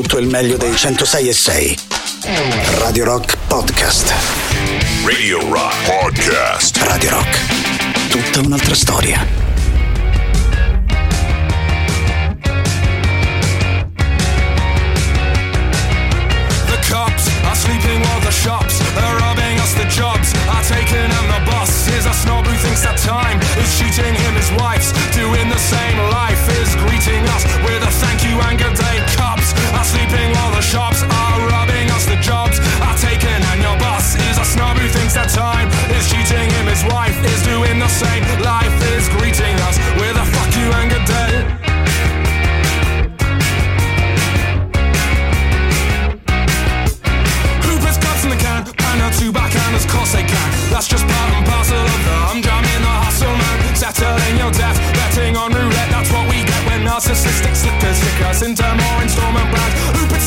tutto il meglio dei 106 e 6. Radio Rock Podcast. Radio Rock Podcast. Radio Rock. Tutta un'altra storia. The cops are sleeping while the shops are robbing us the jobs are taken and the boss is a snob who thinks that time is cheating him his wife's doing the same life is greeting us with a thank you and good day cops are sleeping while the shops are robbing us the jobs are taken. And your boss is a snob who thinks that time is cheating him. His wife is doing the same. Life is greeting us with a fuck you and good day. Two backhanders, course they can. That's just part narcissistic slippers stick us into more installment plans.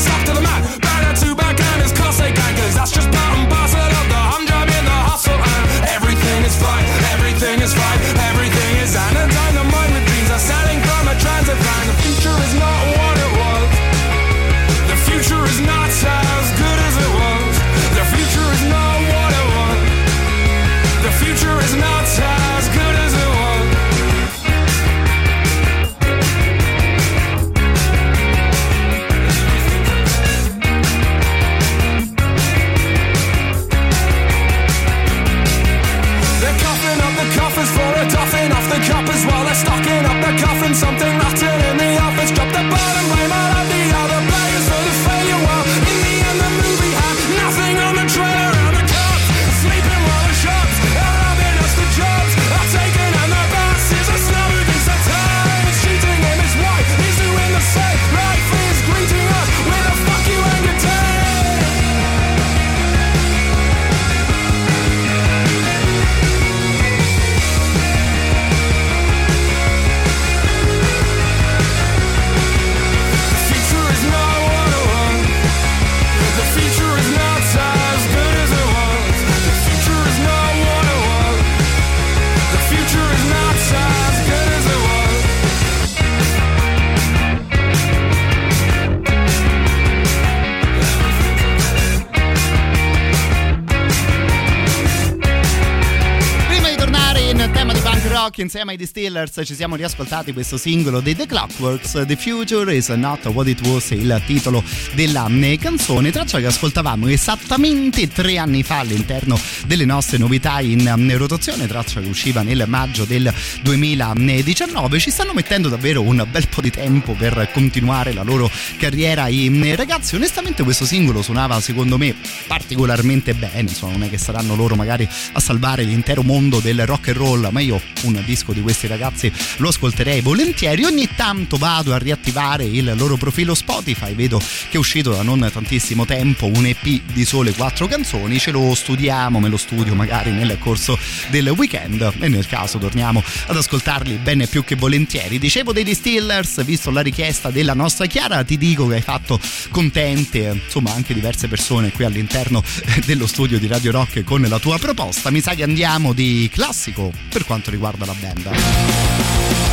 Insieme ai Distillers ci siamo riascoltati questo singolo dei The Clockworks. The Future is not what it was il titolo della canzone traccia che ascoltavamo esattamente tre anni fa all'interno delle nostre novità in eh, rotazione traccia che usciva nel maggio del 2019 ci stanno mettendo davvero un bel po' di tempo per continuare la loro carriera. I eh, ragazzi onestamente questo singolo suonava secondo me particolarmente bene insomma non è che saranno loro magari a salvare l'intero mondo del rock and roll ma io un disco di questi ragazzi lo ascolterei volentieri. Ogni tanto vado a riattivare il loro profilo Spotify. Vedo che è uscito da non tantissimo tempo un EP di sole quattro canzoni. Ce lo studiamo me lo studio magari nel corso del weekend. E nel caso torniamo ad ascoltarli bene più che volentieri. Dicevo dei Distillers visto la richiesta della nostra Chiara ti dico che hai fatto contente insomma anche diverse persone qui all'interno dello studio di Radio Rock con la tua proposta. Mi sa che andiamo di classico per quanto riguarda la band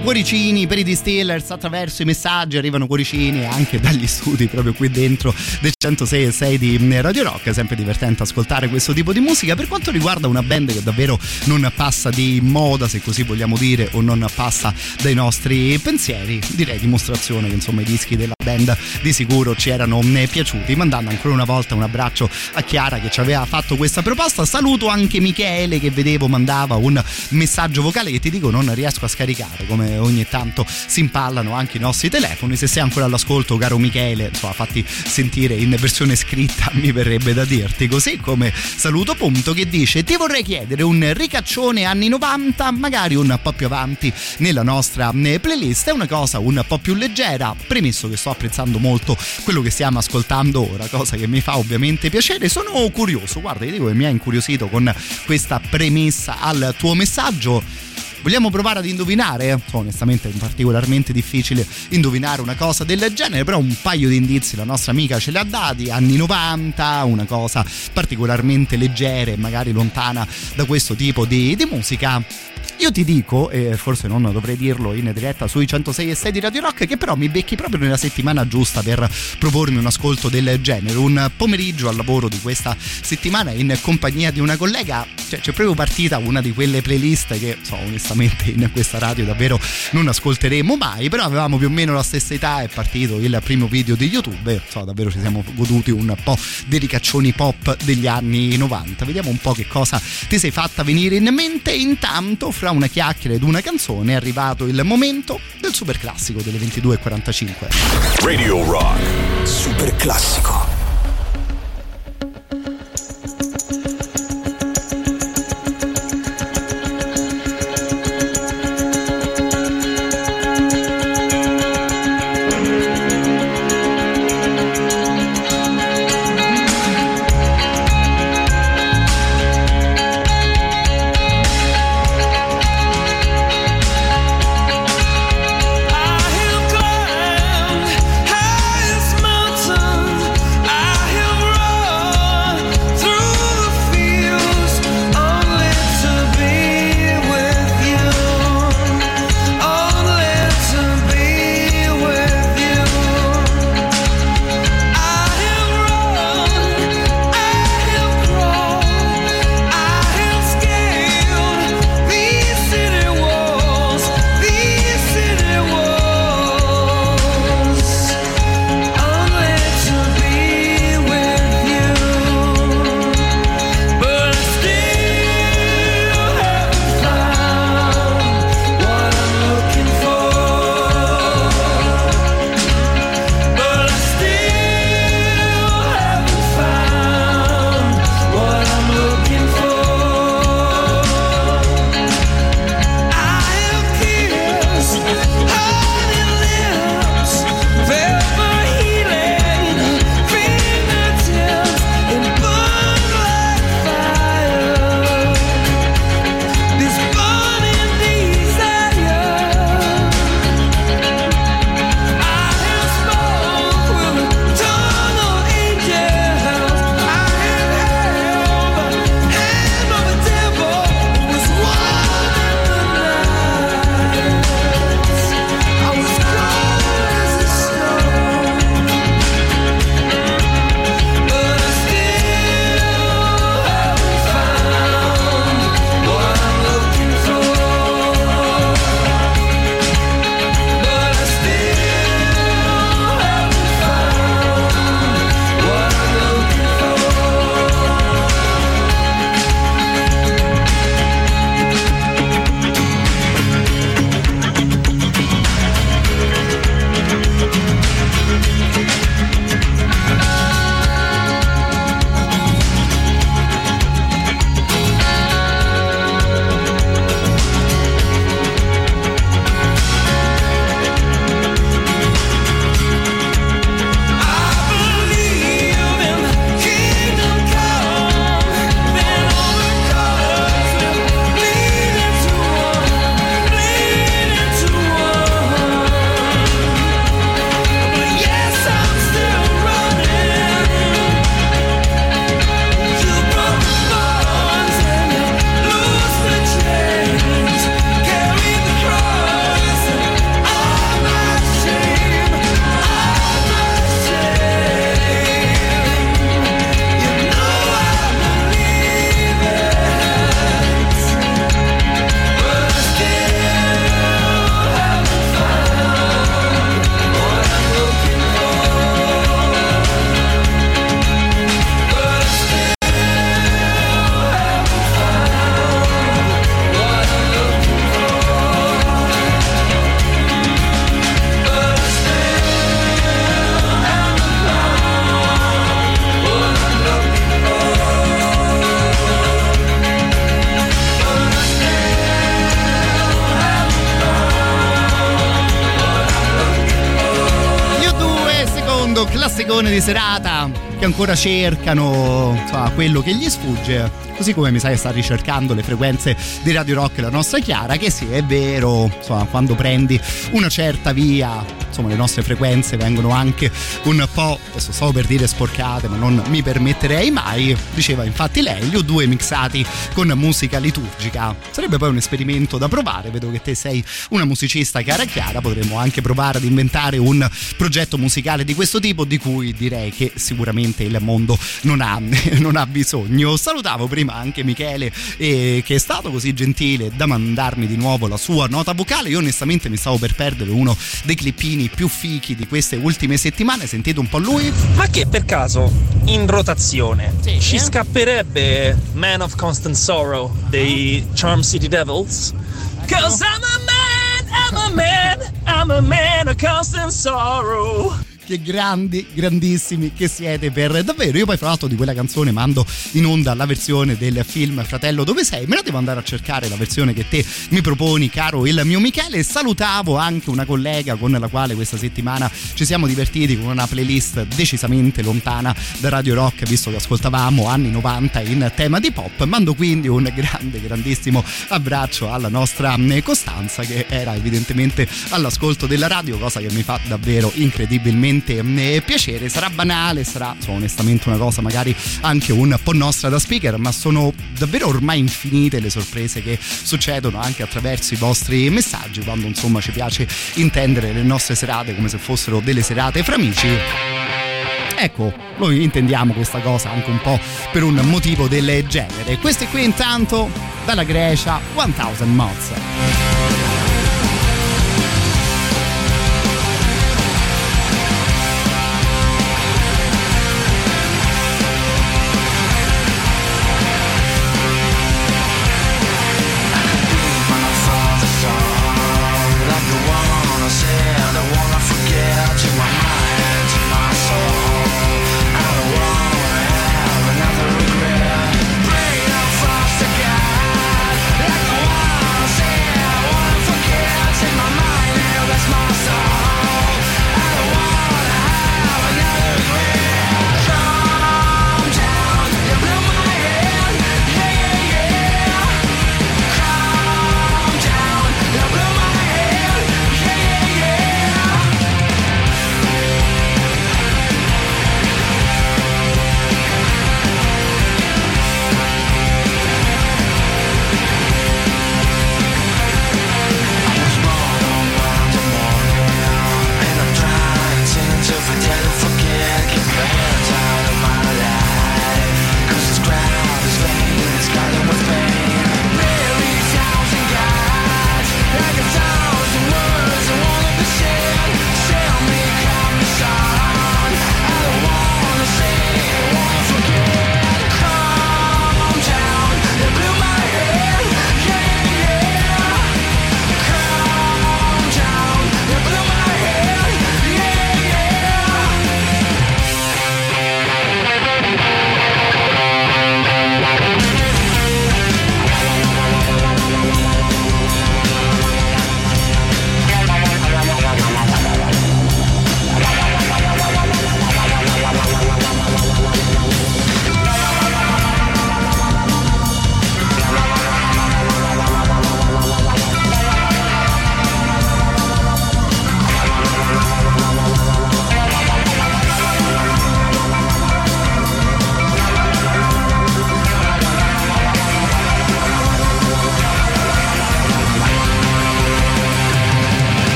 cuoricini per i distillers attraverso i messaggi, arrivano cuoricini anche dagli studi proprio qui dentro del 106 e 6 di Radio Rock. È sempre divertente ascoltare questo tipo di musica. Per quanto riguarda una band che davvero non passa di moda, se così vogliamo dire, o non passa dai nostri pensieri, direi dimostrazione che insomma i dischi della band di sicuro ci erano piaciuti. Mandando ancora una volta un abbraccio a Chiara che ci aveva fatto questa proposta. Saluto anche Michele che vedevo mandava un messaggio vocale che ti dico non riesco a scaricare come ogni tanto si impallano anche i nostri telefoni. Se sei ancora all'ascolto caro Michele insomma fatti sentire in versione scritta mi verrebbe da dirti così come saluto punto che dice ti vorrei chiedere un ricaccione anni 90 magari un po' più avanti nella nostra eh, playlist. È una cosa un po' più leggera premesso che sto apprezzando molto quello che stiamo ascoltando ora cosa che mi fa ovviamente piacere. Sono curioso guarda io dico che mi ha incuriosito con questa premessa al tuo messaggio Vogliamo provare ad indovinare? Onestamente è particolarmente difficile indovinare una cosa del genere, però un paio di indizi la nostra amica ce li ha dati, anni 90, una cosa particolarmente leggera e magari lontana da questo tipo di, di musica. Io ti dico, e forse non dovrei dirlo in diretta sui 106 e 6 di Radio Rock, che però mi becchi proprio nella settimana giusta per propormi un ascolto del genere. Un pomeriggio al lavoro di questa settimana in compagnia di una collega, cioè c'è proprio partita una di quelle playlist che so, onestamente in questa radio davvero non ascolteremo mai, però avevamo più o meno la stessa età, è partito il primo video di YouTube e so, davvero ci siamo goduti un po' dei ricaccioni pop degli anni 90. Vediamo un po' che cosa ti sei fatta venire in mente. Intanto, fra una chiacchiera ed una canzone è arrivato il momento del super classico delle 22.45. Radio Rock. Super classico. Musicone di serata che ancora cercano insomma, quello che gli sfugge. Così come mi sa che sta ricercando le frequenze di Radio Rock la nostra Chiara che sì è vero insomma quando prendi una certa via insomma le nostre frequenze vengono anche un po' adesso stavo per dire sporcate ma non mi permetterei mai diceva infatti lei gli due mixati con musica liturgica sarebbe poi un esperimento da provare vedo che te sei una musicista cara Chiara potremmo anche provare ad inventare un progetto musicale di questo tipo di cui direi che sicuramente il mondo non ha, non ha bisogno salutavo prima prima anche Michele eh, che è stato così gentile da mandarmi di nuovo la sua nota vocale. Io onestamente mi stavo per perdere uno dei clippini più fichi di queste ultime settimane. Sentite un po' lui? Ma che per caso in rotazione sì, ci eh? scapperebbe Man of Constant Sorrow dei Charm City Devils? Cause I'm a man, I'm a man, I'm a man of constant sorrow che grandi, grandissimi che siete per davvero. Io poi fra l'altro di quella canzone mando in onda la versione del film Fratello dove sei? Me la devo andare a cercare la versione che te mi proponi, caro il mio Michele. Salutavo anche una collega con la quale questa settimana ci siamo divertiti con una playlist decisamente lontana da Radio Rock, visto che ascoltavamo anni 90 in tema di pop. Mando quindi un grande, grandissimo abbraccio alla nostra Costanza che era evidentemente all'ascolto della radio, cosa che mi fa davvero incredibilmente veramente piacere. Sarà banale, sarà so, onestamente una cosa magari anche un po' nostra da speaker, ma sono davvero ormai infinite le sorprese che succedono anche attraverso i vostri messaggi quando insomma ci piace intendere le nostre serate come se fossero delle serate fra amici. Ecco, noi intendiamo questa cosa anche un po' per un motivo del genere. Questi qui intanto dalla Grecia 1000 Mods.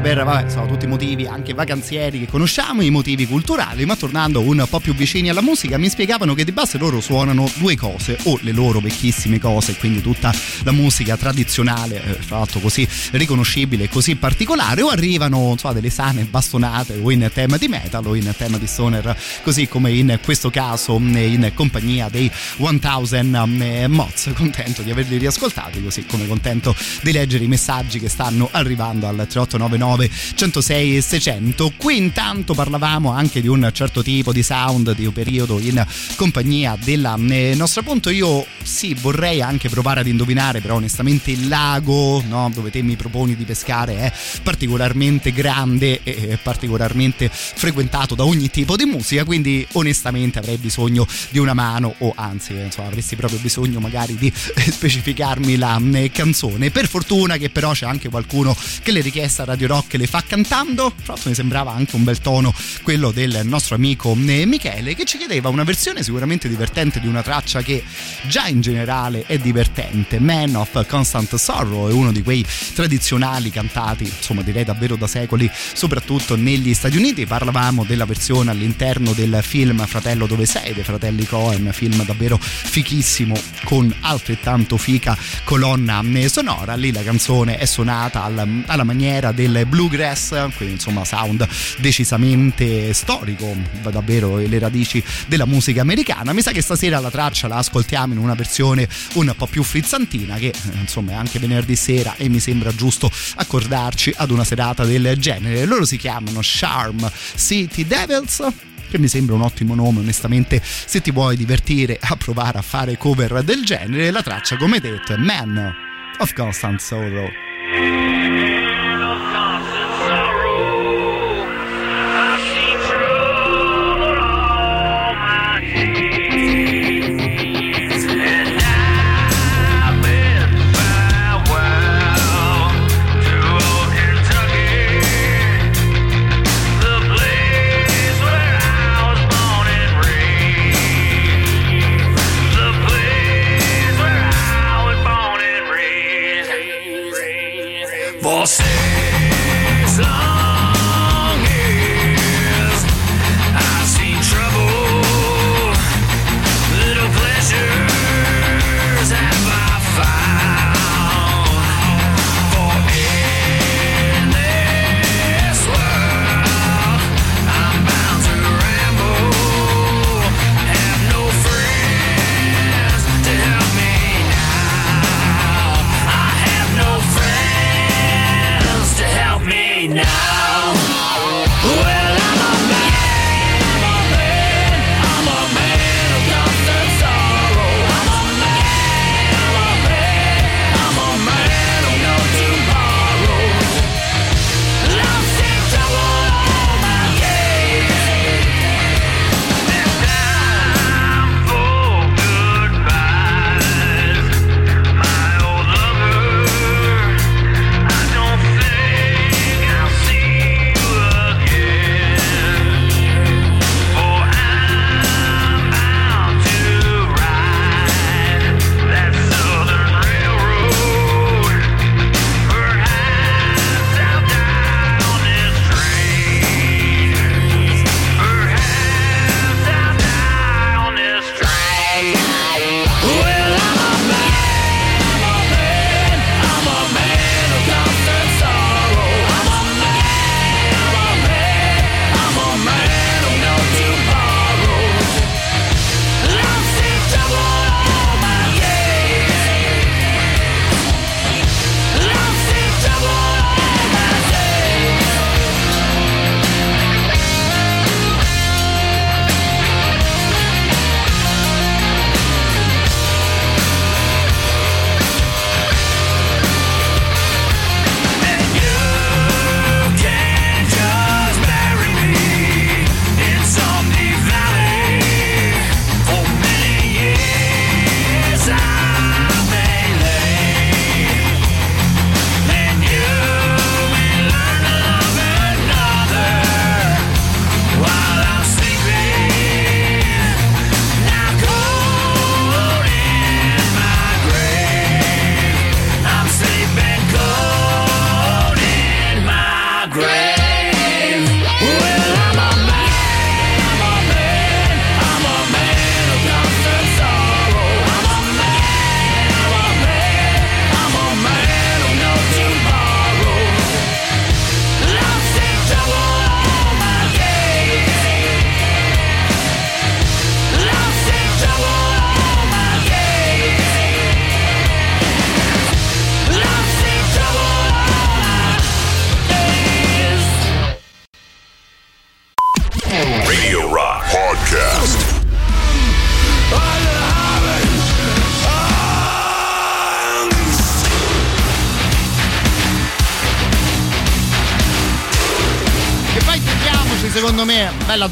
Per vabbè, sono tutti motivi anche vacanzieri che conosciamo, i motivi culturali, ma tornando un po' più vicini alla musica mi spiegavano che di base loro suonano due cose, o le loro vecchissime cose, quindi tutta la musica tradizionale, eh, fra l'altro così riconoscibile e così particolare, o arrivano so, delle sane bastonate o in tema di metal o in tema di stoner, così come in questo caso in compagnia dei 1000 Mods, contento di averli riascoltati, così come contento di leggere i messaggi che stanno arrivando al 3899 106 600. Qui intanto parlavamo anche di un certo tipo di sound di un periodo in compagnia della eh, nostra punto. Io sì, vorrei anche provare ad indovinare, però onestamente il lago no, dove te mi proponi di pescare è particolarmente grande e particolarmente frequentato da ogni tipo di musica, quindi onestamente avrei bisogno di una mano o anzi, insomma, avresti proprio bisogno magari di specificarmi la eh, canzone. Per fortuna che però c'è anche qualcuno che le richieste a Radio Rock le fa cantando. L'altro mi sembrava anche un bel tono quello del nostro amico eh, Michele che ci chiedeva una versione sicuramente divertente di una traccia che già in generale è divertente. Man of Constant Sorrow è uno di quei tradizionali cantati, insomma direi davvero da secoli, soprattutto negli Stati Uniti. Parlavamo della versione all'interno del film Fratello dove sei dei fratelli Cohen, film davvero fichissimo con altrettanto fica colonna sonora. Lì la canzone è suonata al, alla maniera del bluegrass, quindi insomma sound decisamente storico, davvero le radici della musica americana. Mi sa che stasera la traccia la ascoltiamo in una versione un po' più frizzantina che eh, insomma è anche venerdì sera e mi sembra giusto accordarci ad una serata del genere. Loro si chiamano Charm City Devils che mi sembra un ottimo nome onestamente se ti vuoi divertire a provare a fare cover del genere la traccia come detto è Man of Constant Sorrow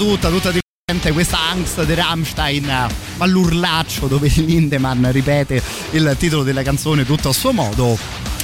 tutta, tutta divertente questa angst di Rammstein all'urlaccio dove Lindemann ripete il titolo della canzone tutto a suo modo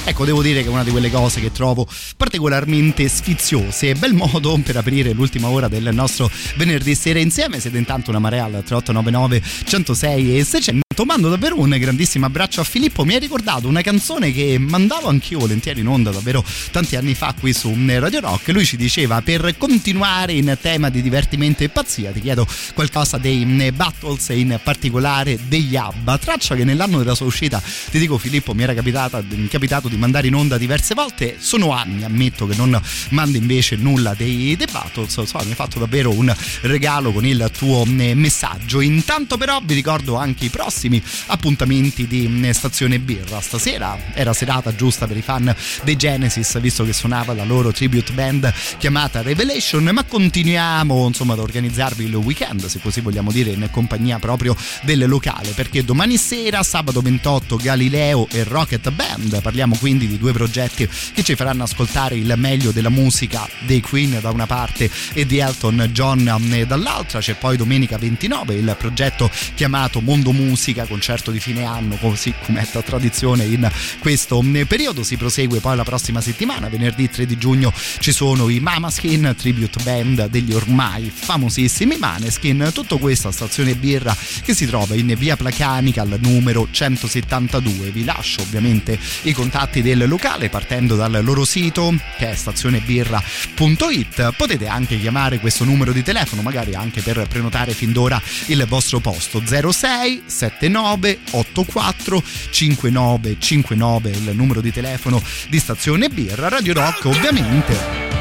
Ecco, devo dire che è una di quelle cose che trovo particolarmente sfiziose. Bel modo per aprire l'ultima ora del nostro venerdì sera insieme. Siete intanto una marea al 3899 106 e 600. Mando davvero un grandissimo abbraccio a Filippo. Mi ha ricordato una canzone che mandavo anch'io volentieri in onda davvero tanti anni fa qui su Radio Rock. Lui ci diceva per continuare in tema di divertimento e pazzia, ti chiedo qualcosa dei Battles e in particolare degli ABBA. Traccia che nell'anno della sua uscita, ti dico Filippo, mi era capitata, capitato di mandare in onda diverse volte. Sono anni, ammetto che non mandi invece nulla dei, dei Battles. So, mi hai fatto davvero un regalo con il tuo eh, messaggio. Intanto, però, vi ricordo anche i prossimi appuntamenti di eh, Stazione Birra. Stasera era serata giusta per i fan dei Genesis, visto che suonava la loro tribute band chiamata Revelation. Ma continuiamo insomma ad organizzarvi il weekend, se così vogliamo dire, in compagnia proprio del locale. Perché domani sera, sabato 28, Galileo e Rocket Band. Parliamo qui quindi di due progetti che ci faranno ascoltare il meglio della musica dei Queen da una parte e di Elton John eh, dall'altra. C'è poi domenica 29 il progetto chiamato Mondo Musica, concerto di fine anno, così come è tradizione in questo eh, periodo. Si prosegue poi la prossima settimana, venerdì 3 di giugno ci sono i Mama Skin tribute band degli ormai famosissimi Maneskin. Tutto questo a stazione birra che si trova in via Placanica al numero 172. Vi lascio ovviamente i contatti contatti del locale partendo dal loro sito che è stazionebirra.it. Potete anche chiamare questo numero di telefono, magari anche per prenotare fin d'ora il vostro posto 06 79 84 59 59 il numero di telefono di Stazione Birra. Radio Rock ovviamente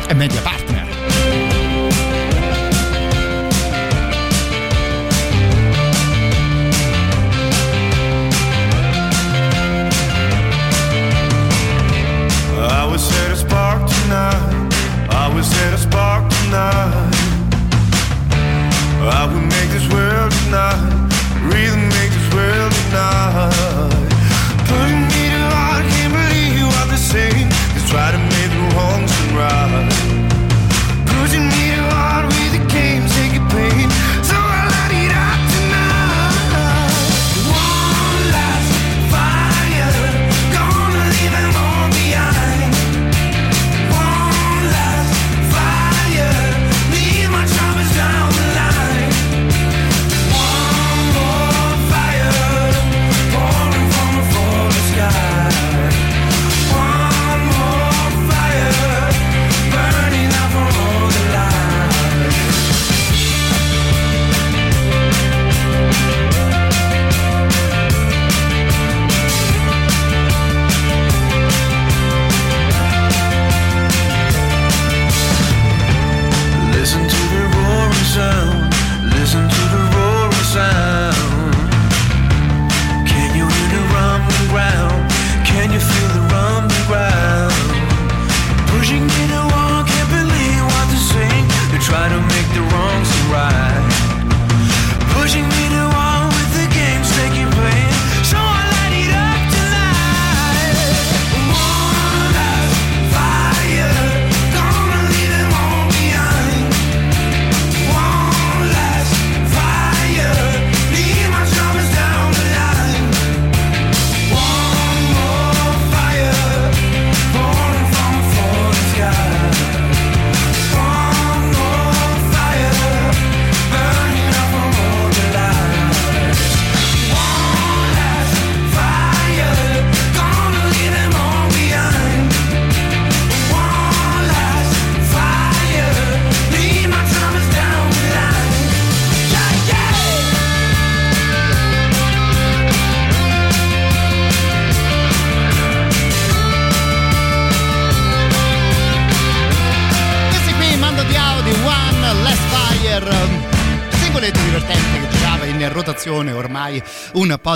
è media partner. I was at a spark tonight. I would make this world tonight. Really make this world tonight. Putting me to heart, can't believe you are the same. Let's try to make the wrongs right.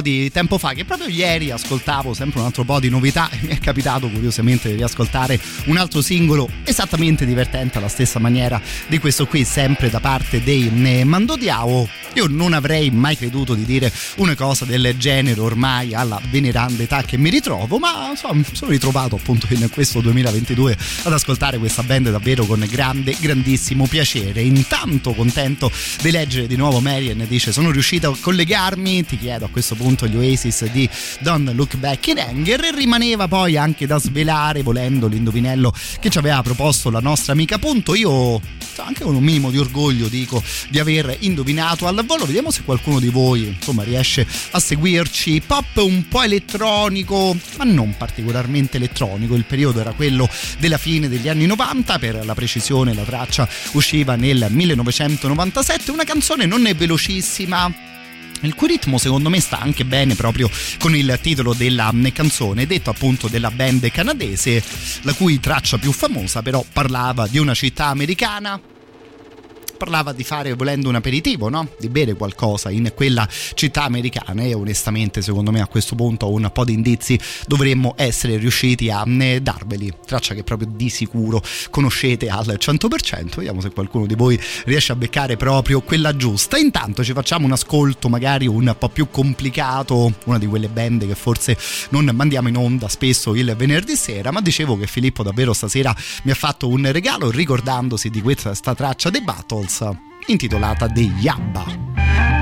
Di tempo fa che proprio ieri ascoltavo sempre un altro po' di novità e mi è capitato curiosamente di riascoltare un altro singolo esattamente divertente alla stessa maniera di questo qui sempre da parte dei Mando Diao io non avrei mai creduto di dire una cosa del genere ormai alla veneranda età che mi ritrovo ma insomma mi sono ritrovato appunto in questo 2022 ad ascoltare questa band davvero con grande grandissimo piacere. Intanto contento di leggere di nuovo Marian dice sono riuscito a collegarmi ti chiedo a questo punto gli Oasis di Don't Look Back in Anger. E rimaneva poi anche da svelare volendo l'indovinello che ci aveva proposto la nostra amica. Appunto io anche con un minimo di orgoglio dico di aver indovinato al volo vediamo se qualcuno di voi insomma riesce a seguirci. Pop un po' elettronico ma non particolarmente elettronico. Il periodo era quello della fine degli anni 90 per la precisione la traccia usciva nel 1997 una canzone non è velocissima il cui ritmo secondo me sta anche bene proprio con il titolo della canzone, detto appunto della band canadese, la cui traccia più famosa però parlava di una città americana parlava di fare volendo un aperitivo, no? di bere qualcosa in quella città americana e onestamente secondo me a questo punto un po' di indizi dovremmo essere riusciti a eh, darveli, traccia che proprio di sicuro conoscete al 100%, vediamo se qualcuno di voi riesce a beccare proprio quella giusta. Intanto ci facciamo un ascolto magari un po' più complicato, una di quelle band che forse non mandiamo in onda spesso il venerdì sera, ma dicevo che Filippo davvero stasera mi ha fatto un regalo ricordandosi di questa traccia dei Battles intitolata The Yabba.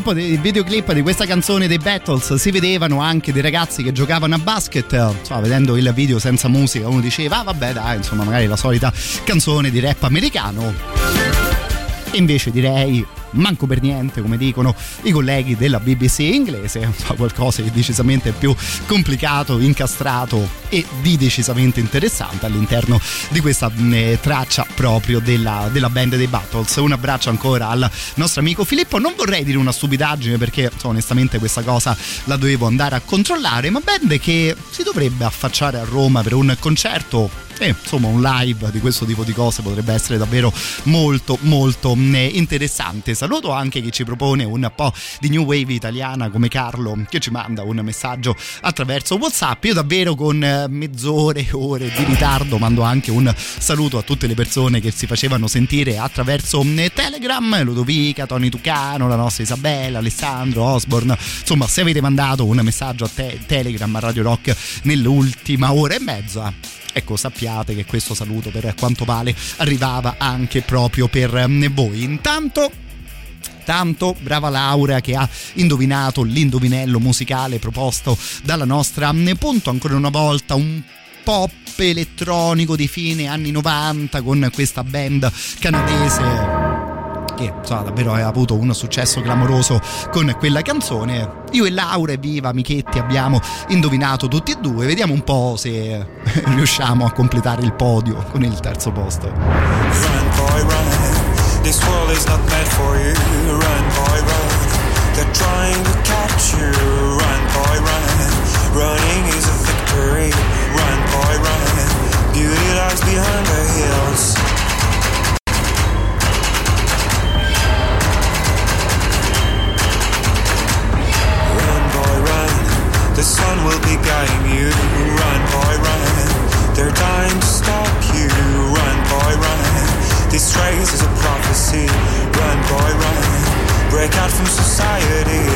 Videoclip, videoclip, di questa canzone dei Battles si vedevano anche dei ragazzi che giocavano a basket insomma vedendo il video senza musica uno diceva ah vabbè dai insomma magari la solita canzone di rap americano. E invece direi manco per niente, come dicono i colleghi della BBC inglese, fa qualcosa di decisamente più complicato, incastrato e di decisamente interessante all'interno di questa eh, traccia proprio della, della, band dei Battles. Un abbraccio ancora al nostro amico Filippo. Non vorrei dire una stupidaggine perché so, onestamente questa cosa la dovevo andare a controllare, ma band che si dovrebbe affacciare a Roma per un concerto e insomma un live di questo tipo di cose potrebbe essere davvero molto molto eh, interessante. Saluto anche chi ci propone un po' di new wave italiana come Carlo che ci manda un messaggio attraverso whatsapp. Io davvero con eh, mezz'ore ore di ritardo mando anche un saluto a tutte le persone che si facevano sentire attraverso eh, telegram. Ludovica, Tony Tucano la nostra Isabella, Alessandro, Osborne. Insomma se avete mandato un messaggio a te- telegram a Radio Rock nell'ultima ora e mezza ecco sappiate che questo saluto per quanto vale arrivava anche proprio per mm, voi. Intanto tanto brava Laura che ha indovinato l'indovinello musicale proposto dalla nostra mm, punto ancora una volta un pop elettronico di fine anni 90 con questa band canadese che insomma, davvero ha avuto un successo clamoroso con quella canzone. Io e Laura Viva Michetti abbiamo indovinato tutti e due, vediamo un po' se riusciamo a completare il podio con il terzo posto. Run boy run, this world is not meant for you. Run boy run, they're trying to catch you. Run boy run, running is a victory. Run boy run, beauty lies behind the hills. Sun will be guiding you. Run, boy, run. They're dying to stop you. Run, boy, run. This race is a prophecy. Run, boy, run. Break out from society.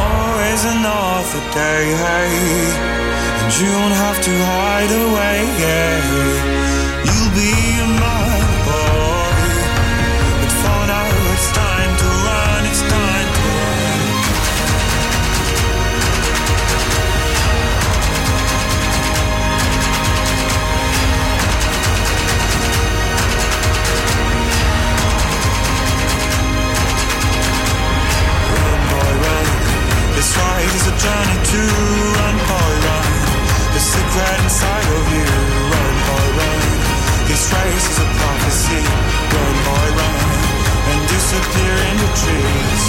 Always another day, hey, and you don't have to hide away, yeah. You'll be a man. is a journey to run, boy, run. The secret inside of you, run, boy, run. This race is a prophecy, run, boy, run. And disappear in the trees.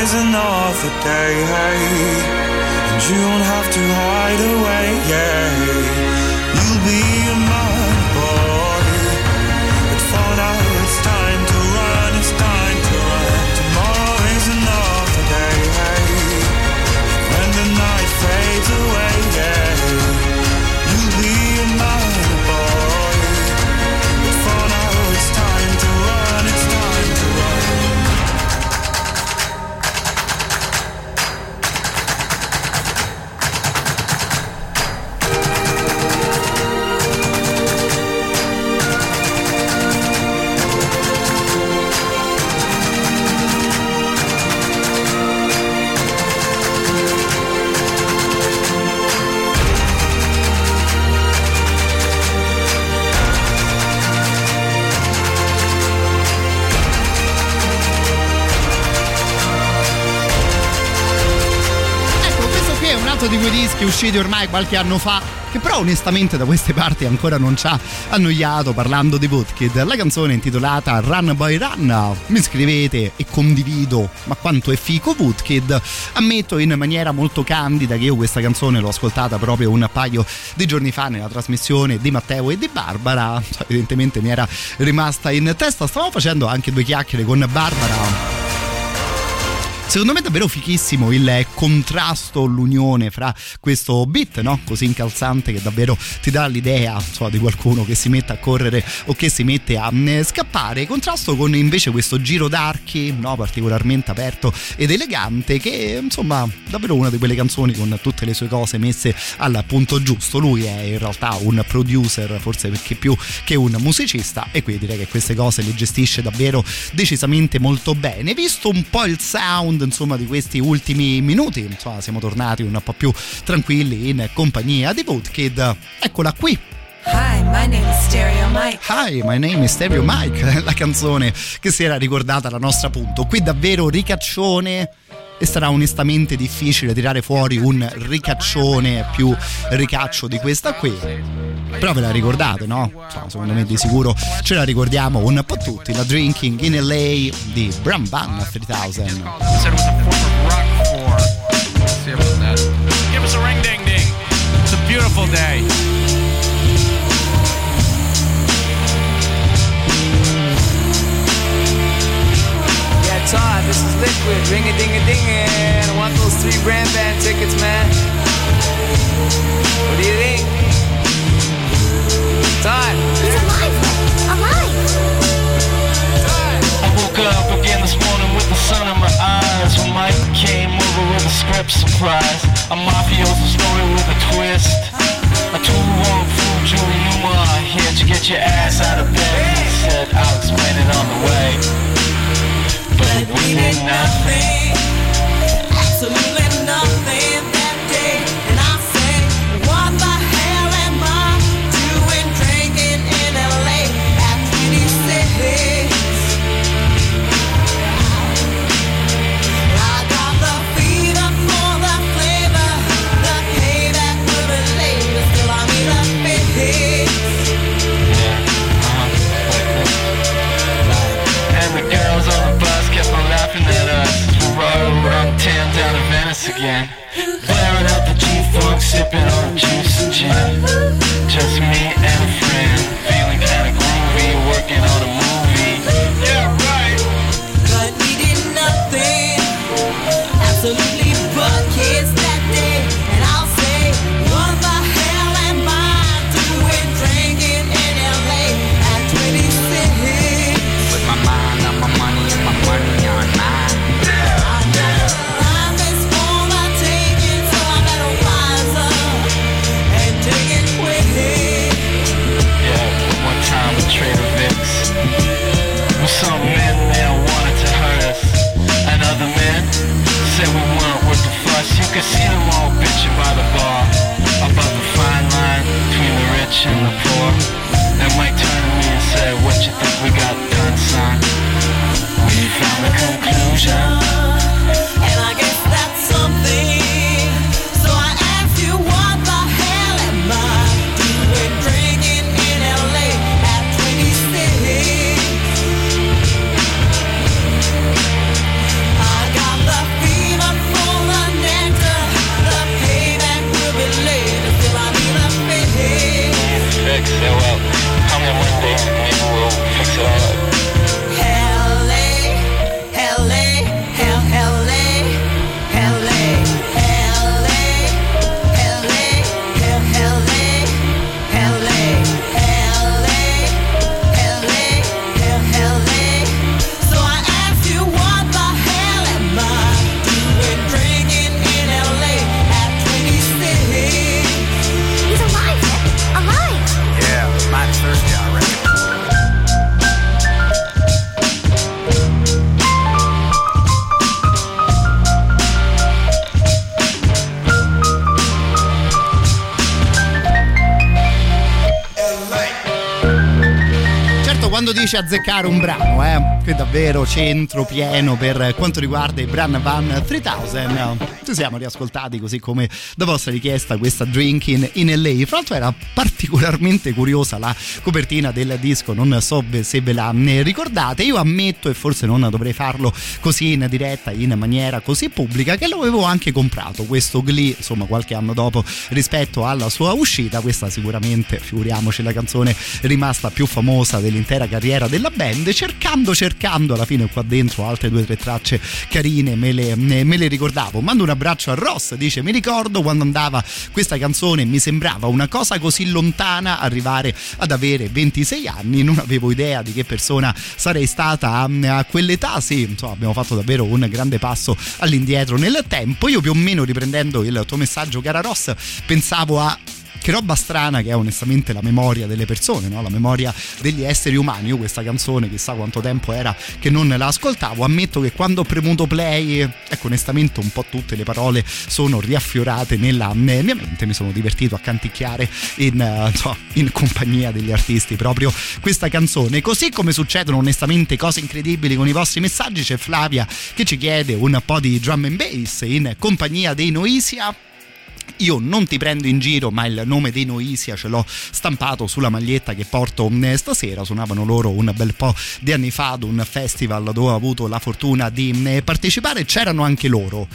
Is another day, hey you don't have to hide away, yeah. You'll be di quei dischi usciti ormai qualche anno fa che però onestamente da queste parti ancora non ci ha annoiato parlando di Woodkid la canzone intitolata Run Boy Run. Mi scrivete e condivido ma quanto è fico Woodkid ammetto in maniera molto candida che io questa canzone l'ho ascoltata proprio un paio di giorni fa nella trasmissione di Matteo e di Barbara. Evidentemente mi era rimasta in testa. Stavamo facendo anche due chiacchiere con Barbara Secondo me è davvero fichissimo il contrasto, l'unione fra questo beat, no? Così incalzante che davvero ti dà l'idea insomma, di qualcuno che si mette a correre o che si mette a mm, scappare. Contrasto con invece questo giro d'archi, no? Particolarmente aperto ed elegante, che insomma davvero una di quelle canzoni con tutte le sue cose messe al punto giusto. Lui è in realtà un producer, forse perché più che un musicista, e quindi direi che queste cose le gestisce davvero decisamente molto bene. Visto un po' il sound insomma di questi ultimi minuti insomma siamo tornati un po' più tranquilli in compagnia di Bootkid eccola qui Hi, my name is Stereo Mike. Hi, my name is Stereo Mike, la canzone che si era ricordata alla nostra punto. Qui davvero ricaccione e sarà onestamente difficile tirare fuori un ricaccione più ricaccio di questa qui. Però ve la ricordate, no? Insomma, secondo me di sicuro ce la ricordiamo un po' tutti. La Drinking in LA di Bram Van 3000. Give us a ring ding ding. It's a beautiful day. Todd, this is Liquid, ring a ding a ding I want those three brand band tickets, man. What do you think? Todd. He's alive! Alive! I woke up again this morning with the sun in my eyes. When Mike came over with a script surprise. A mafioso story with a twist. A too long fool Julie Newmar Here to get your ass out of bed. He said I'll explain it on the way. But we did nothing, absolutely down again. Blaring out the G-Funk, sipping on juice and gin. Just me and a friend azzeccare un brano, eh, che davvero centro pieno per quanto riguarda i Bran Van 3000, ci siamo riascoltati così come da vostra richiesta questa Drinking in LA. Fra l'altro era particolarmente curiosa la copertina del disco, non so se ve la ricordate. Io ammetto, e forse non dovrei farlo così in diretta, in maniera così pubblica, che l'avevo anche comprato questo Glee, insomma, qualche anno dopo rispetto alla sua uscita. Questa sicuramente, figuriamoci, la canzone rimasta più famosa dell'intera l'intera carriera della band, cercando, cercando alla fine qua dentro altre due o tre tracce carine me le, me le ricordavo. Mando un abbraccio a Ross, dice mi ricordo quando andava questa canzone mi sembrava una cosa così lontana arrivare ad avere 26 anni, non avevo idea di che persona sarei stata a, a quell'età, sì, insomma abbiamo fatto davvero un grande passo all'indietro nel tempo, io più o meno riprendendo il tuo messaggio cara Ross pensavo a che roba strana che è onestamente la memoria delle persone, no? la memoria degli esseri umani. Io questa canzone, chissà quanto tempo era che non la ascoltavo. Ammetto che quando ho premuto play, ecco, onestamente un po' tutte le parole sono riaffiorate nella mia mente. Mi sono divertito a canticchiare in, uh, in compagnia degli artisti proprio questa canzone. Così come succedono onestamente cose incredibili con i vostri messaggi, c'è Flavia che ci chiede un po' di drum and bass in compagnia dei Noisia io non ti prendo in giro, ma il nome dei Noisia ce l'ho stampato sulla maglietta che porto mm, stasera. Suonavano loro un bel po' di anni fa ad un festival dove ho avuto la fortuna di mm, partecipare. C'erano anche loro.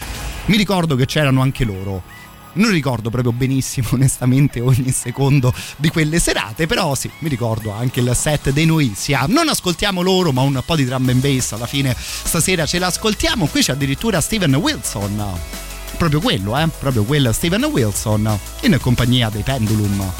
Mi ricordo che c'erano anche loro non ricordo proprio benissimo onestamente ogni secondo di quelle serate però sì mi ricordo anche il set dei Noisia non ascoltiamo loro ma un po' di drum and bass alla fine stasera ce l'ascoltiamo qui c'è addirittura Steven Wilson proprio quello, eh? proprio quel Steven Wilson in compagnia dei Pendulum.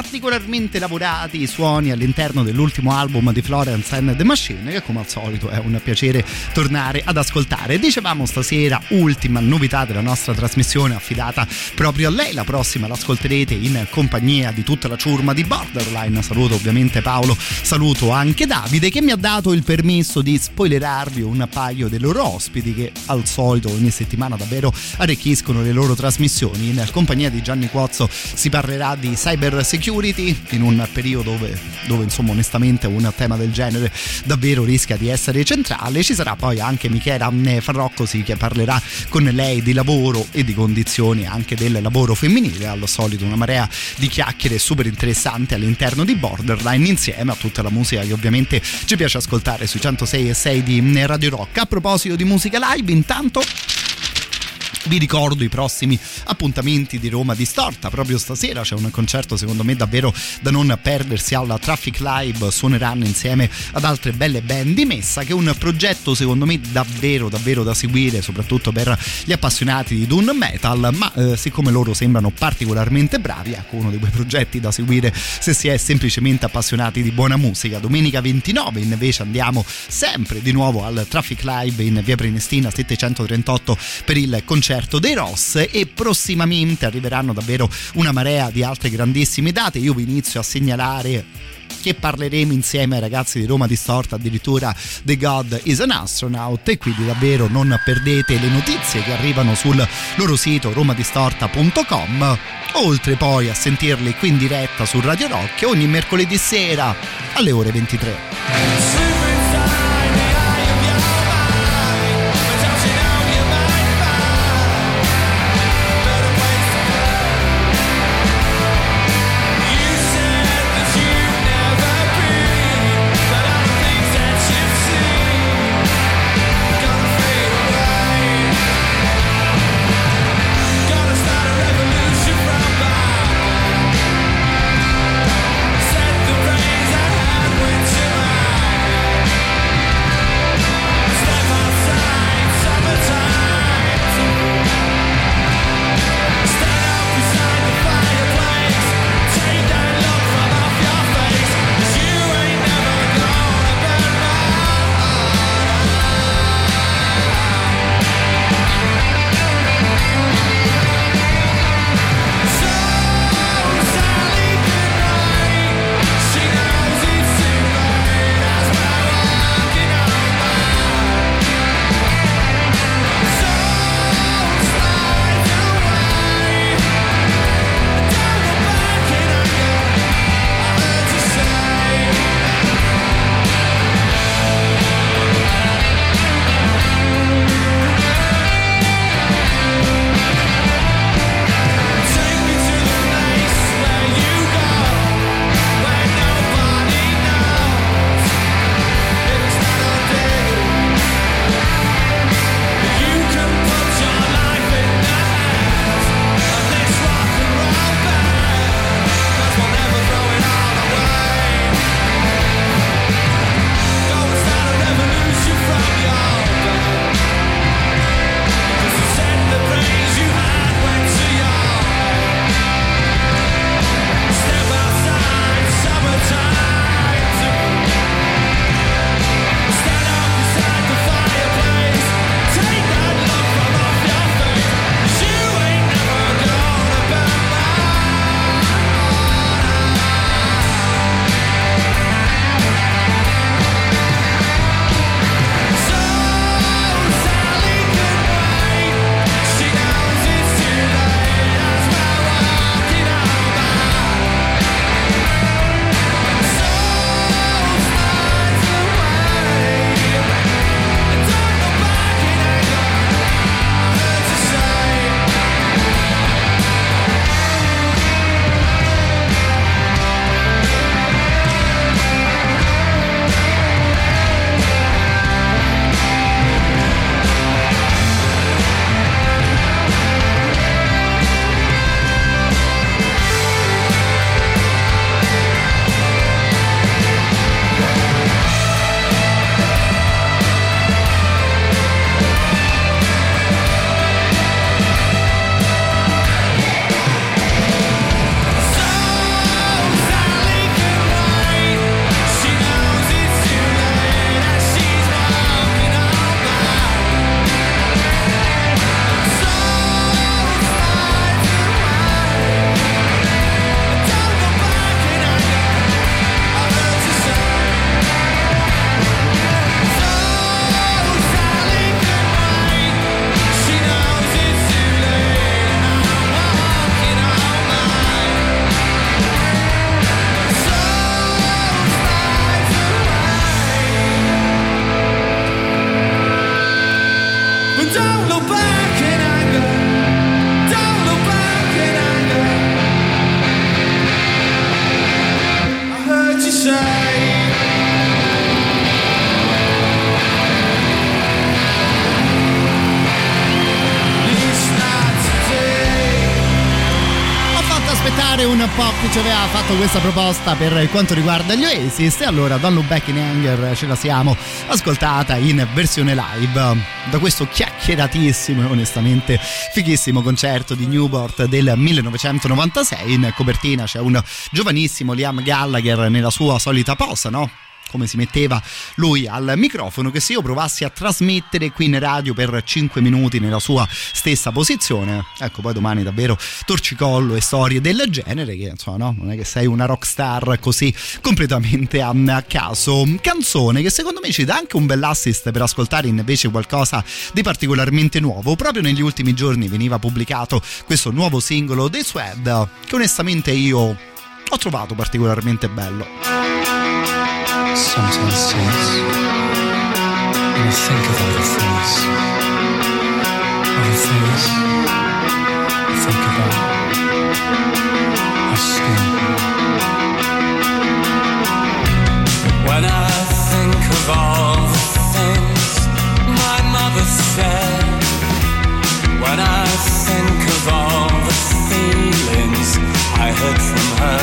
Smart particolarmente lavorati i suoni all'interno dell'ultimo album di Florence and the Machine, che come al solito è un piacere tornare ad ascoltare. Dicevamo stasera, ultima novità della nostra trasmissione affidata proprio a lei. La prossima l'ascolterete in compagnia di tutta la ciurma di Borderline. Saluto ovviamente Paolo, saluto anche Davide che mi ha dato il permesso di spoilerarvi un paio dei loro ospiti che al solito ogni settimana davvero arricchiscono le loro trasmissioni. In compagnia di Gianni Quozzo si parlerà di cyber security in un periodo dove, dove insomma onestamente un tema del genere davvero rischia di essere centrale. Ci sarà poi anche Michela Farroccosi che parlerà con lei di lavoro e di condizioni anche del lavoro femminile. Al solito una marea di chiacchiere super interessanti all'interno di Borderline insieme a tutta la musica che ovviamente ci piace ascoltare sui 106 e 6 di Radio Rock. A proposito di musica live, intanto vi ricordo i prossimi appuntamenti di Roma Distorta. Proprio stasera c'è un concerto, secondo me, davvero da non perdersi alla Traffic Live. Suoneranno insieme ad altre belle band di Messa, che è un progetto, secondo me, davvero, davvero da seguire, soprattutto per gli appassionati di Doom Metal. Ma eh, siccome loro sembrano particolarmente bravi, ecco uno di quei progetti da seguire se si è semplicemente appassionati di buona musica. Domenica 29 invece andiamo sempre di nuovo al Traffic Live in via Prenestina 738 per il concerto concerto dei Ross e prossimamente arriveranno davvero una marea di altre grandissime date. Io vi inizio a segnalare che parleremo insieme ai ragazzi di Roma Distorta addirittura The God is an Astronaut e quindi davvero non perdete le notizie che arrivano sul loro sito romadistorta.com oltre poi a sentirli qui in diretta su Radio Rock ogni mercoledì sera alle ore 23. Ascoltare un pop che ci aveva fatto questa proposta per quanto riguarda gli Oasis. E allora Look Back in Anger ce la siamo ascoltata in versione live. Da questo chiacchieratissimo e onestamente fighissimo concerto di Newport del 1996 in copertina c'è un giovanissimo Liam Gallagher nella sua solita posa no? Come si metteva lui al microfono, che se io provassi a trasmettere qui in radio per 5 minuti nella sua stessa posizione, ecco poi domani davvero torcicollo e storie del genere, che insomma no, non è che sei una rockstar così completamente a caso. Canzone che secondo me ci dà anche un bell'assist per ascoltare invece qualcosa di particolarmente nuovo. Proprio negli ultimi giorni veniva pubblicato questo nuovo singolo dei Swed, che onestamente io ho trovato particolarmente bello. Sometimes since when I think of all the things, all the things I think about our skin. When I think of all the things my mother said, when I think of all the feelings I heard from her,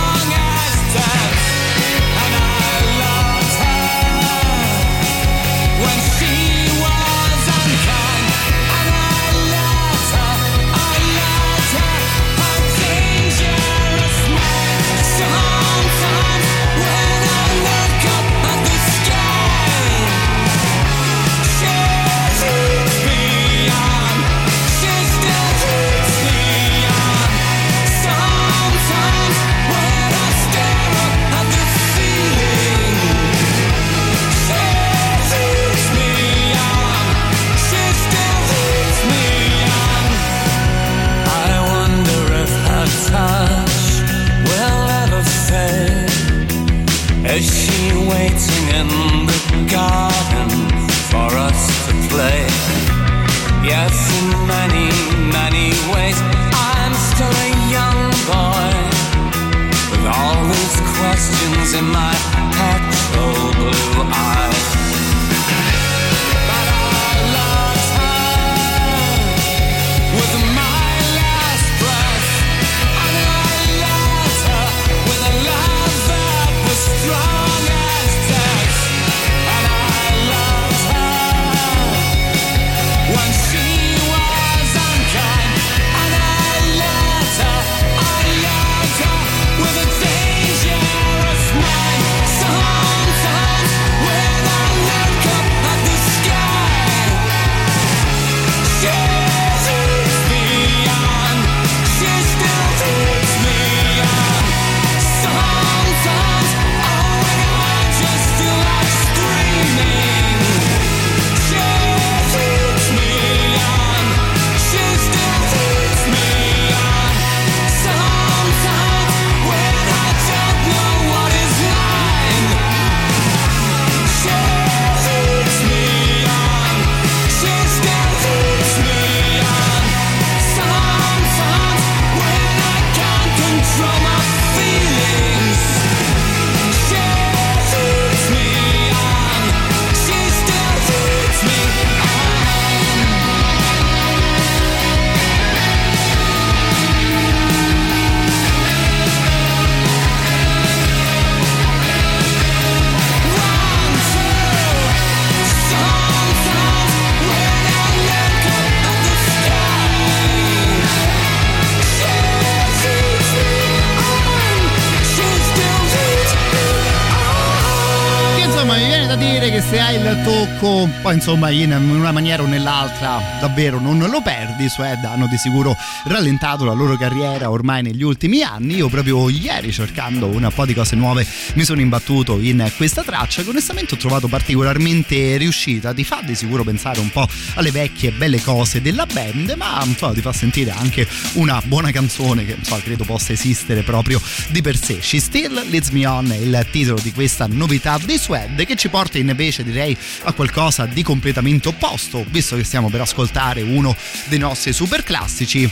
dire che se hai il tocco, poi insomma in una maniera o nell'altra davvero non lo perdi. Sued hanno di sicuro rallentato la loro carriera ormai negli ultimi anni. Io proprio ieri cercando un po' di cose nuove mi sono imbattuto in questa traccia che onestamente ho trovato particolarmente riuscita. Ti fa di sicuro pensare un po' alle vecchie belle cose della band, ma insomma, ti fa sentire anche una buona canzone che insomma, credo possa esistere proprio di per sé. She Still Leads Me On è il titolo di questa novità di Sued che ci porta invece direi a qualcosa di completamente opposto, visto che stiamo per ascoltare uno dei nostri super classici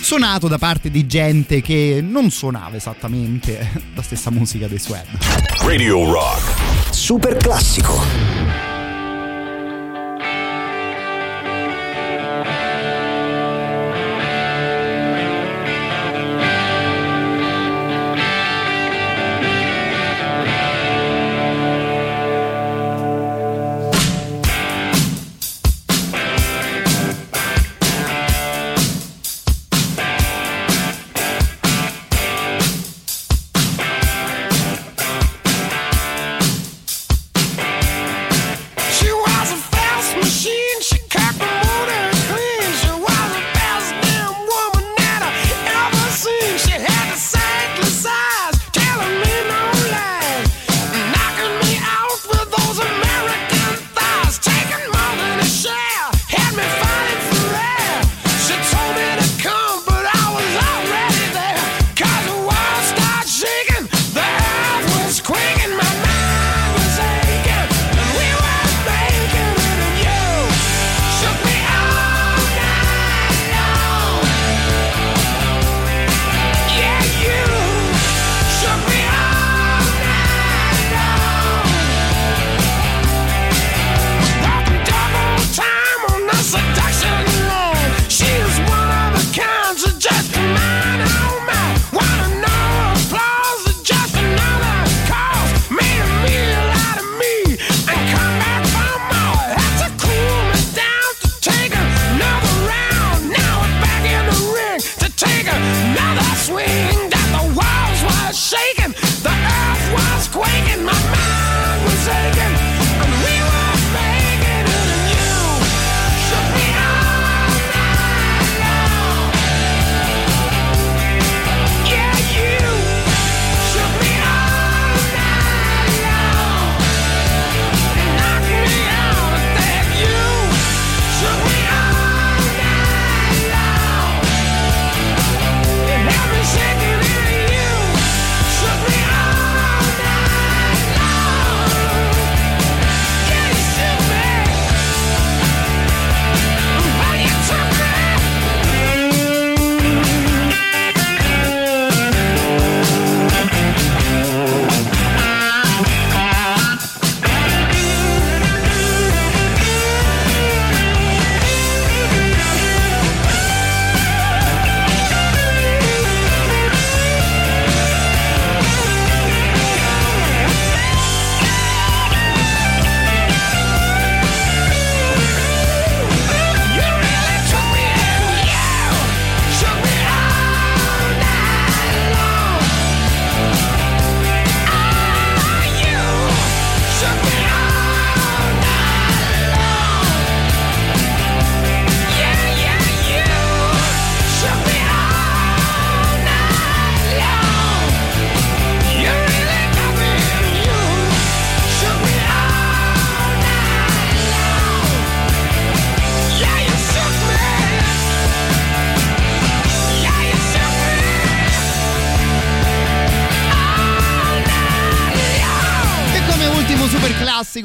suonato da parte di gente che non suonava esattamente la stessa musica dei Sued. Radio Rock. Super classico.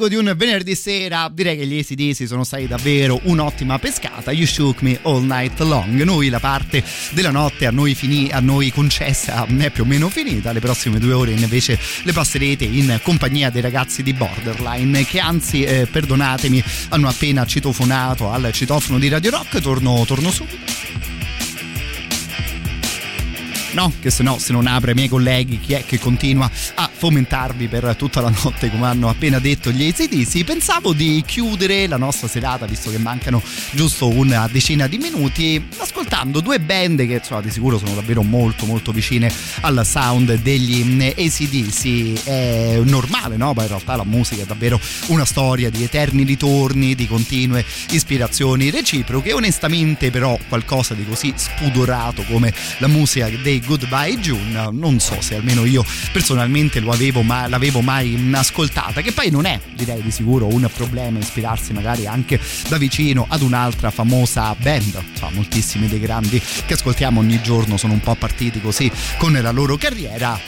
Classico di un venerdì sera, direi che gli ACDC sono stati davvero un'ottima pescata. You shook me all night long. Noi la parte della notte a noi, finì, a noi concessa è più o meno finita. Le prossime due ore invece le passerete in compagnia dei ragazzi di Borderline, che anzi, eh, perdonatemi, hanno appena citofonato al citofono di Radio Rock. Torno, torno subito. No, che se no, se non apre ai miei colleghi, chi è che continua a fomentarvi per tutta la notte come hanno appena detto gli ACDC pensavo di chiudere la nostra serata visto che mancano giusto una decina di minuti ascoltando due band che insomma, di sicuro sono davvero molto molto vicine al sound degli ACDC è normale no? ma in realtà la musica è davvero una storia di eterni ritorni di continue ispirazioni reciproche. Onestamente però qualcosa di così spudorato come la musica dei Goodbye June non so se almeno io personalmente lo avevo ma, l'avevo mai ascoltata che poi non è direi di sicuro un problema ispirarsi magari anche da vicino ad un'altra famosa band. Insomma, moltissimi dei grandi che ascoltiamo ogni giorno sono un po' partiti così con la loro carriera.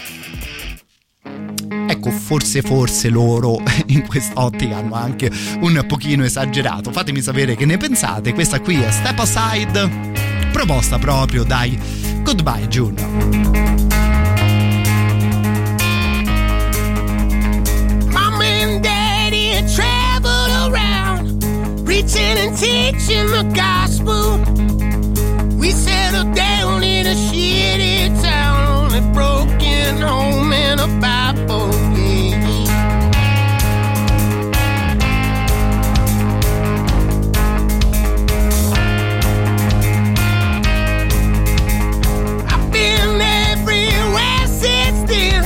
Ecco forse forse loro in quest'ottica hanno anche un pochino esagerato. Fatemi sapere che ne pensate. Questa qui è Step Aside proposta proprio dai Goodbye June preaching and teaching the gospel. We settled down in a shitty town, a broken home and a Bible. I've been everywhere since then.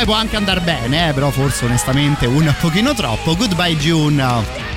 Poi può anche andare bene, eh, però forse onestamente un pochino troppo. Goodbye June.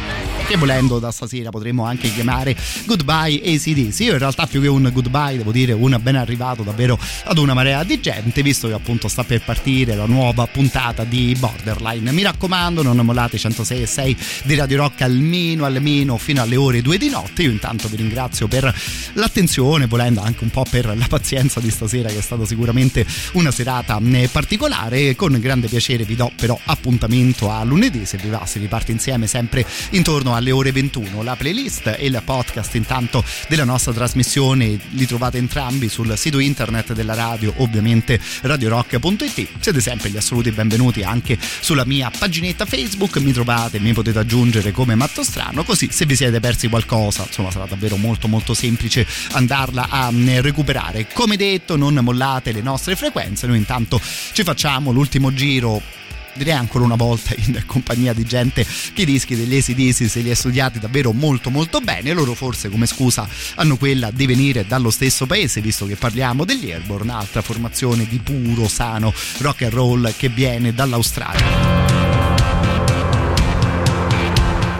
Che volendo da stasera potremmo anche chiamare Goodbye ACDC. Io in realtà più che un goodbye devo dire un ben arrivato davvero ad una marea di gente, visto che appunto sta per partire la nuova puntata di Borderline. Mi raccomando, non mollate 106 e 6 di Radio Rock almeno, almeno fino alle ore 2 di notte. Io intanto vi ringrazio per l'attenzione, volendo anche un po' per la pazienza di stasera che è stata sicuramente una serata eh, particolare. Con grande piacere vi do però appuntamento a lunedì, se vi va si riparte insieme sempre intorno alle ore 21. La playlist e il podcast intanto della nostra trasmissione li trovate entrambi sul sito internet della radio, ovviamente radiorock.it. Siete sempre gli assoluti benvenuti anche sulla mia paginetta Facebook, mi trovate, mi potete aggiungere come Matto Strano, così se vi siete persi qualcosa, insomma sarà davvero molto molto semplice andarla a mm, recuperare. Come detto, non mollate le nostre frequenze, noi intanto ci facciamo l'ultimo giro direi ancora una volta in compagnia di gente che i dischi degli ACDC se li ha studiati davvero molto molto bene. Loro forse come scusa hanno quella di venire dallo stesso paese visto che parliamo degli Airborne altra formazione di puro sano rock and roll che viene dall'Australia.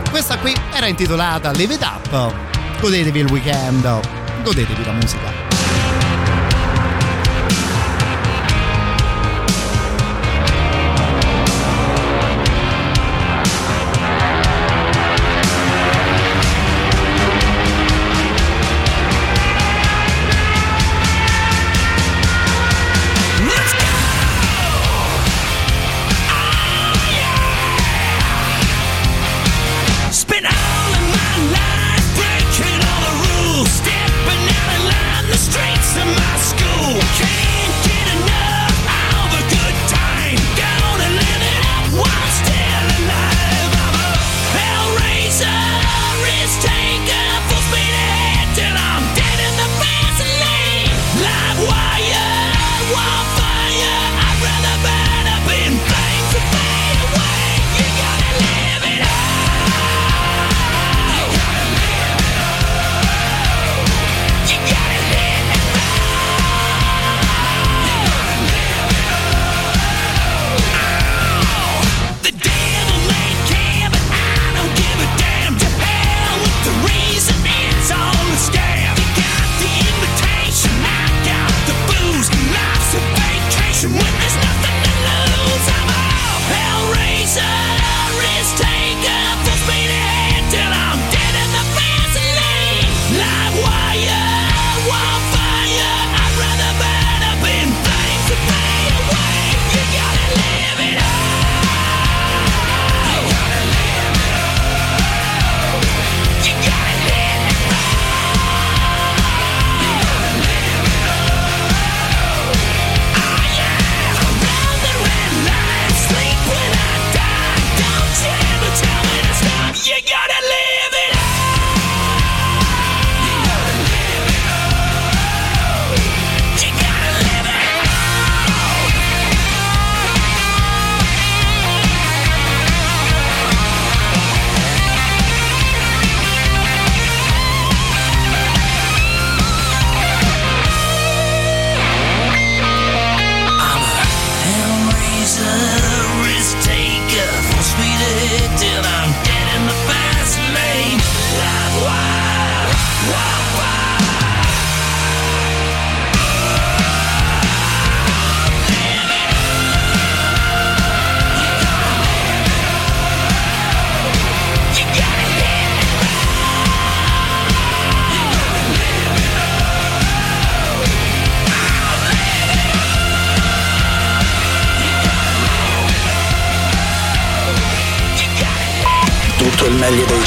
Questa qui era intitolata Live It Up. Godetevi il weekend. Godetevi la musica